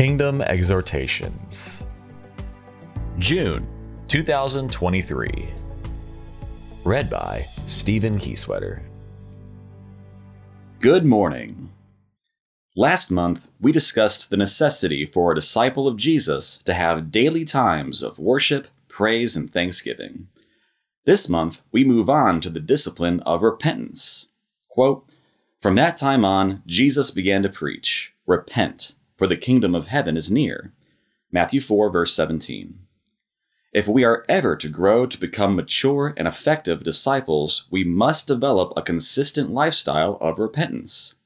Kingdom Exhortations, June 2023. Read by Stephen Keysweater. Good morning. Last month, we discussed the necessity for a disciple of Jesus to have daily times of worship, praise, and thanksgiving. This month, we move on to the discipline of repentance. Quote, From that time on, Jesus began to preach, Repent, for the kingdom of heaven is near. Matthew 4, verse 17. If we are ever to grow to become mature and effective disciples, we must develop a consistent lifestyle of repentance.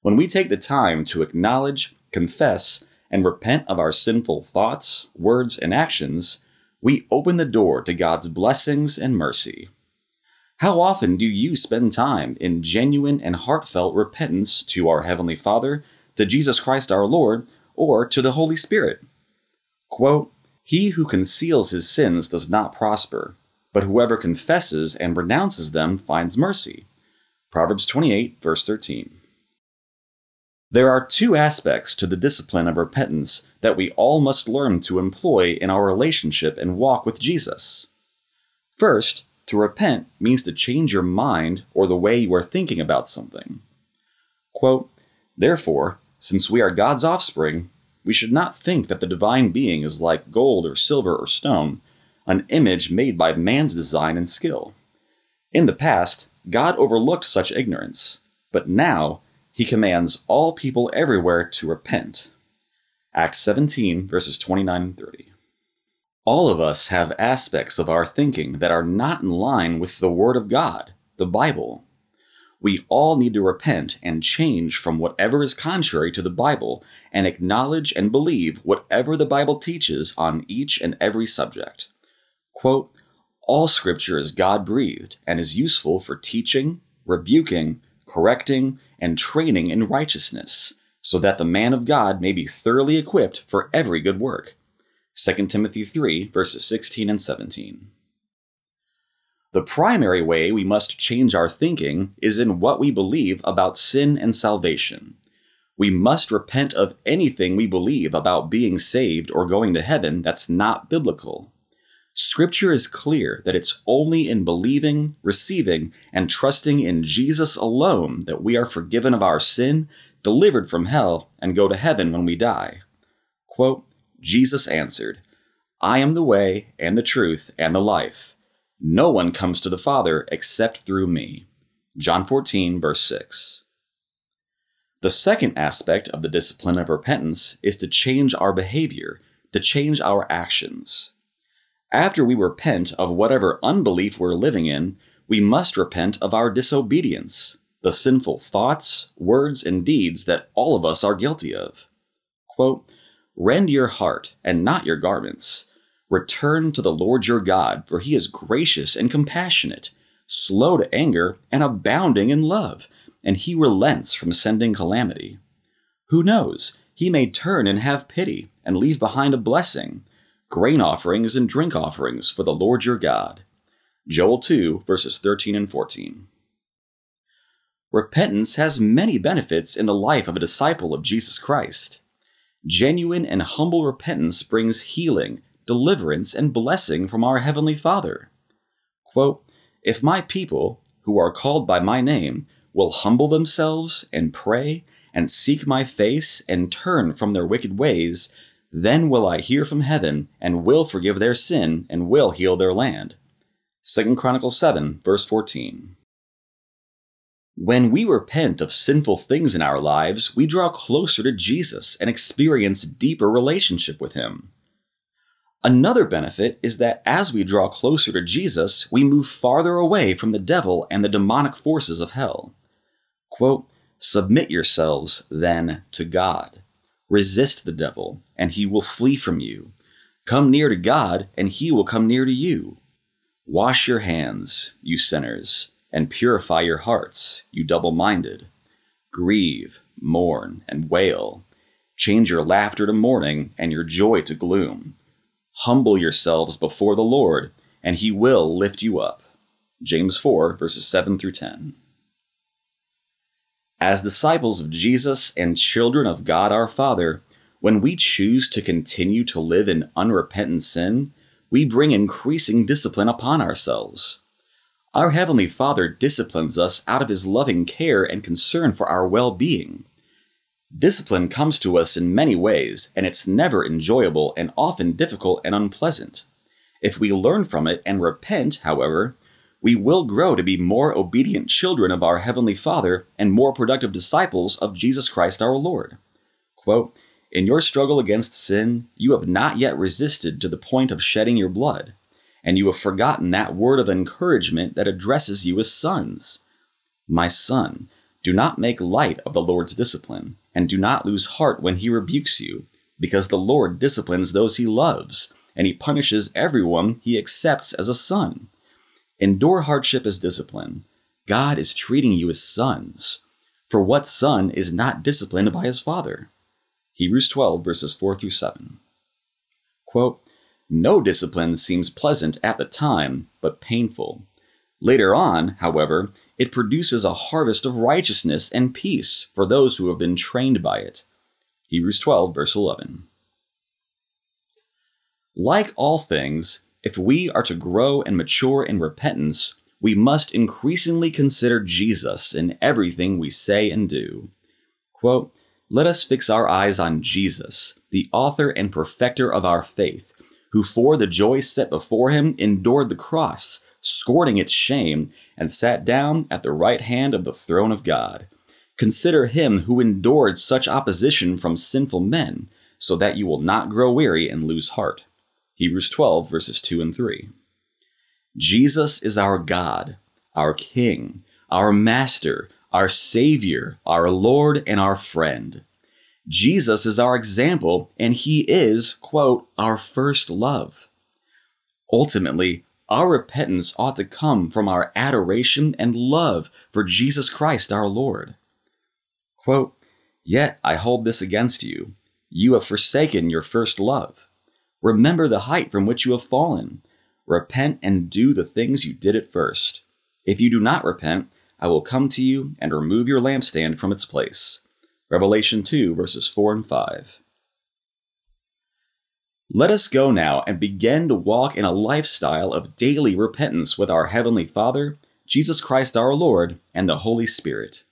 When we take the time to acknowledge, confess, and repent of our sinful thoughts, words, and actions, we open the door to God's blessings and mercy. How often do you spend time in genuine and heartfelt repentance to our Heavenly Father, to Jesus Christ our Lord, or to the Holy Spirit? Quote, He who conceals his sins does not prosper, but whoever confesses and renounces them finds mercy. Proverbs 28, verse 13. There are two aspects to the discipline of repentance that we all must learn to employ in our relationship and walk with Jesus. First, to repent means to change your mind or the way you are thinking about something. Quote, Therefore, since we are God's offspring, we should not think that the divine being is like gold or silver or stone, an image made by man's design and skill. In the past, God overlooked such ignorance, but now he commands all people everywhere to repent. Acts 17, verses 29 and 30. All of us have aspects of our thinking that are not in line with the Word of God, the Bible. We all need to repent and change from whatever is contrary to the Bible and acknowledge and believe whatever the Bible teaches on each and every subject. Quote, All scripture is God breathed and is useful for teaching, rebuking, correcting, and training in righteousness, so that the man of God may be thoroughly equipped for every good work. 2 Timothy 3, verses 16 and 17. The primary way we must change our thinking is in what we believe about sin and salvation. We must repent of anything we believe about being saved or going to heaven that's not biblical. Scripture is clear that it's only in believing, receiving, and trusting in Jesus alone that we are forgiven of our sin, delivered from hell, and go to heaven when we die. Quote, Jesus answered, I am the way, and the truth, and the life. No one comes to the Father except through me. John 14, verse 6. The second aspect of the discipline of repentance is to change our behavior, to change our actions. After we repent of whatever unbelief we're living in, we must repent of our disobedience, the sinful thoughts, words, and deeds that all of us are guilty of. Quote, Rend your heart and not your garments. Return to the Lord your God, for he is gracious and compassionate, slow to anger, and abounding in love, and he relents from sending calamity. Who knows? He may turn and have pity, and leave behind a blessing grain offerings and drink offerings for the Lord your God. Joel 2, verses 13 and 14. Repentance has many benefits in the life of a disciple of Jesus Christ. Genuine and humble repentance brings healing, deliverance, and blessing from our Heavenly Father. Quote, if my people, who are called by my name, will humble themselves and pray and seek my face and turn from their wicked ways, then will I hear from heaven, and will forgive their sin, and will heal their land. 2 Chronicles 7, verse 14. When we repent of sinful things in our lives, we draw closer to Jesus and experience deeper relationship with Him. Another benefit is that as we draw closer to Jesus, we move farther away from the devil and the demonic forces of hell. Quote, Submit yourselves, then, to God. Resist the devil, and he will flee from you. Come near to God, and he will come near to you. Wash your hands, you sinners, and purify your hearts, you double minded. Grieve, mourn, and wail. Change your laughter to mourning, and your joy to gloom. Humble yourselves before the Lord, and he will lift you up. James 4, verses 7 through 10. As disciples of Jesus and children of God our Father, When we choose to continue to live in unrepentant sin, we bring increasing discipline upon ourselves. Our Heavenly Father disciplines us out of His loving care and concern for our well being. Discipline comes to us in many ways, and it's never enjoyable and often difficult and unpleasant. If we learn from it and repent, however, we will grow to be more obedient children of our Heavenly Father and more productive disciples of Jesus Christ our Lord. Quote, In your struggle against sin, you have not yet resisted to the point of shedding your blood, and you have forgotten that word of encouragement that addresses you as sons. My son, do not make light of the Lord's discipline, and do not lose heart when he rebukes you, because the Lord disciplines those he loves, and he punishes everyone he accepts as a son. Endure hardship as discipline. God is treating you as sons. For what son is not disciplined by his father? Hebrews 12, verses 4 through 7. Quote, no discipline seems pleasant at the time, but painful. Later on, however, it produces a harvest of righteousness and peace for those who have been trained by it. Hebrews 12, verse 11. Like all things, if we are to grow and mature in repentance, we must increasingly consider Jesus in everything we say and do. Quote, Let us fix our eyes on Jesus, the author and perfecter of our faith, who for the joy set before him endured the cross, scorning its shame, and sat down at the right hand of the throne of God. Consider him who endured such opposition from sinful men, so that you will not grow weary and lose heart. Hebrews 12, verses 2 and 3. Jesus is our God, our King, our Master, our Savior, our Lord, and our friend. Jesus is our example, and He is, quote, our first love. Ultimately, our repentance ought to come from our adoration and love for Jesus Christ our Lord. Quote, Yet I hold this against you. You have forsaken your first love. Remember the height from which you have fallen. Repent and do the things you did at first. If you do not repent, I will come to you and remove your lampstand from its place. Revelation 2, verses 4 and 5. Let us go now and begin to walk in a lifestyle of daily repentance with our Heavenly Father, Jesus Christ our Lord, and the Holy Spirit.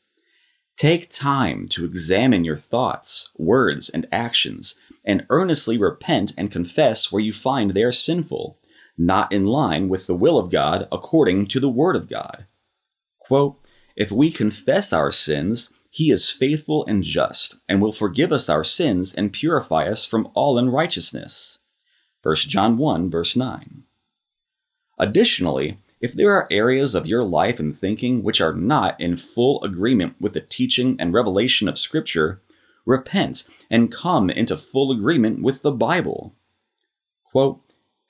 Take time to examine your thoughts, words, and actions and earnestly repent and confess where you find they are sinful, not in line with the will of God according to the Word of God. Quote, if we confess our sins, he is faithful and just, and will forgive us our sins and purify us from all unrighteousness. 1 John 1, verse 9. Additionally, if there are areas of your life and thinking which are not in full agreement with the teaching and revelation of Scripture, repent, and come into full agreement with the Bible. Quote,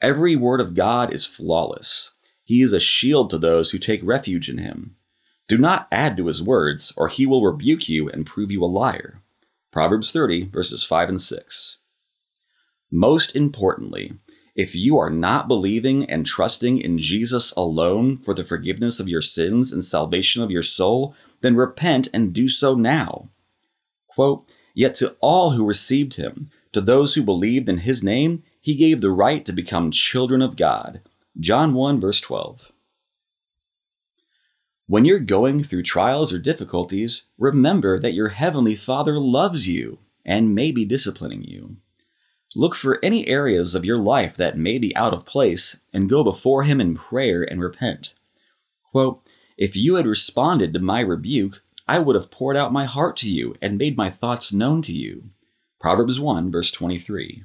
Every word of God is flawless. He is a shield to those who take refuge in him. Do not add to his words, or he will rebuke you and prove you a liar. Proverbs 30, verses 5 and 6. Most importantly, if you are not believing and trusting in Jesus alone for the forgiveness of your sins and salvation of your soul, then repent and do so now. Quote, Yet to all who received him, to those who believed in his name, he gave the right to become children of God. John 1, verse 12. When you're going through trials or difficulties, remember that your Heavenly Father loves you and may be disciplining you. Look for any areas of your life that may be out of place and go before Him in prayer and repent. Quote, If you had responded to my rebuke, I would have poured out my heart to you and made my thoughts known to you. Proverbs 1, verse 23.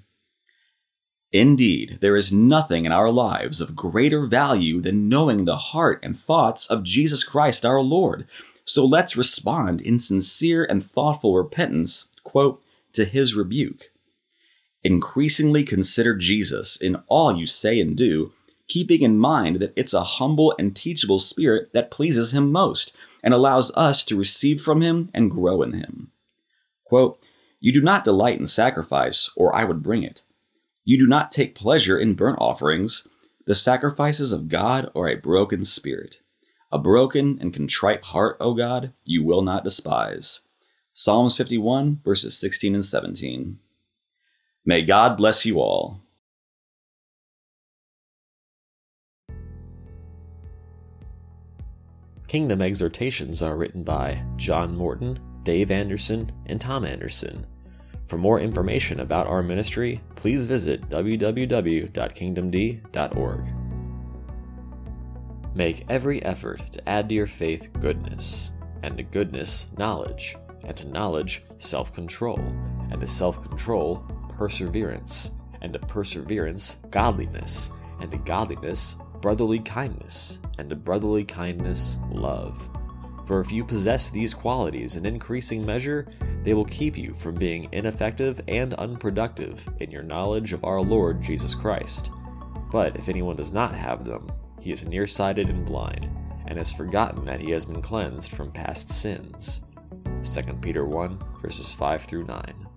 Indeed, there is nothing in our lives of greater value than knowing the heart and thoughts of Jesus Christ our Lord. So let's respond in sincere and thoughtful repentance, quote, to his rebuke. Increasingly consider Jesus in all you say and do, keeping in mind that it's a humble and teachable spirit that pleases him most and allows us to receive from him and grow in him. Quote, You do not delight in sacrifice, or I would bring it. You do not take pleasure in burnt offerings. The sacrifices of God are a broken spirit. A broken and contrite heart, O God, you will not despise. Psalms 51, verses 16 and 17. May God bless you all. Kingdom exhortations are written by John Morton, Dave Anderson, and Tom Anderson. For more information about our ministry, please visit www.kingdomd.org. Make every effort to add to your faith goodness, and to goodness, knowledge, and to knowledge, self control, and to self control, perseverance, and to perseverance, godliness, and to godliness, brotherly kindness, and to brotherly kindness, love. For if you possess these qualities in increasing measure, they will keep you from being ineffective and unproductive in your knowledge of our Lord Jesus Christ. But if anyone does not have them, he is nearsighted and blind, and has forgotten that he has been cleansed from past sins. 2 Peter 1, verses 5 through 9.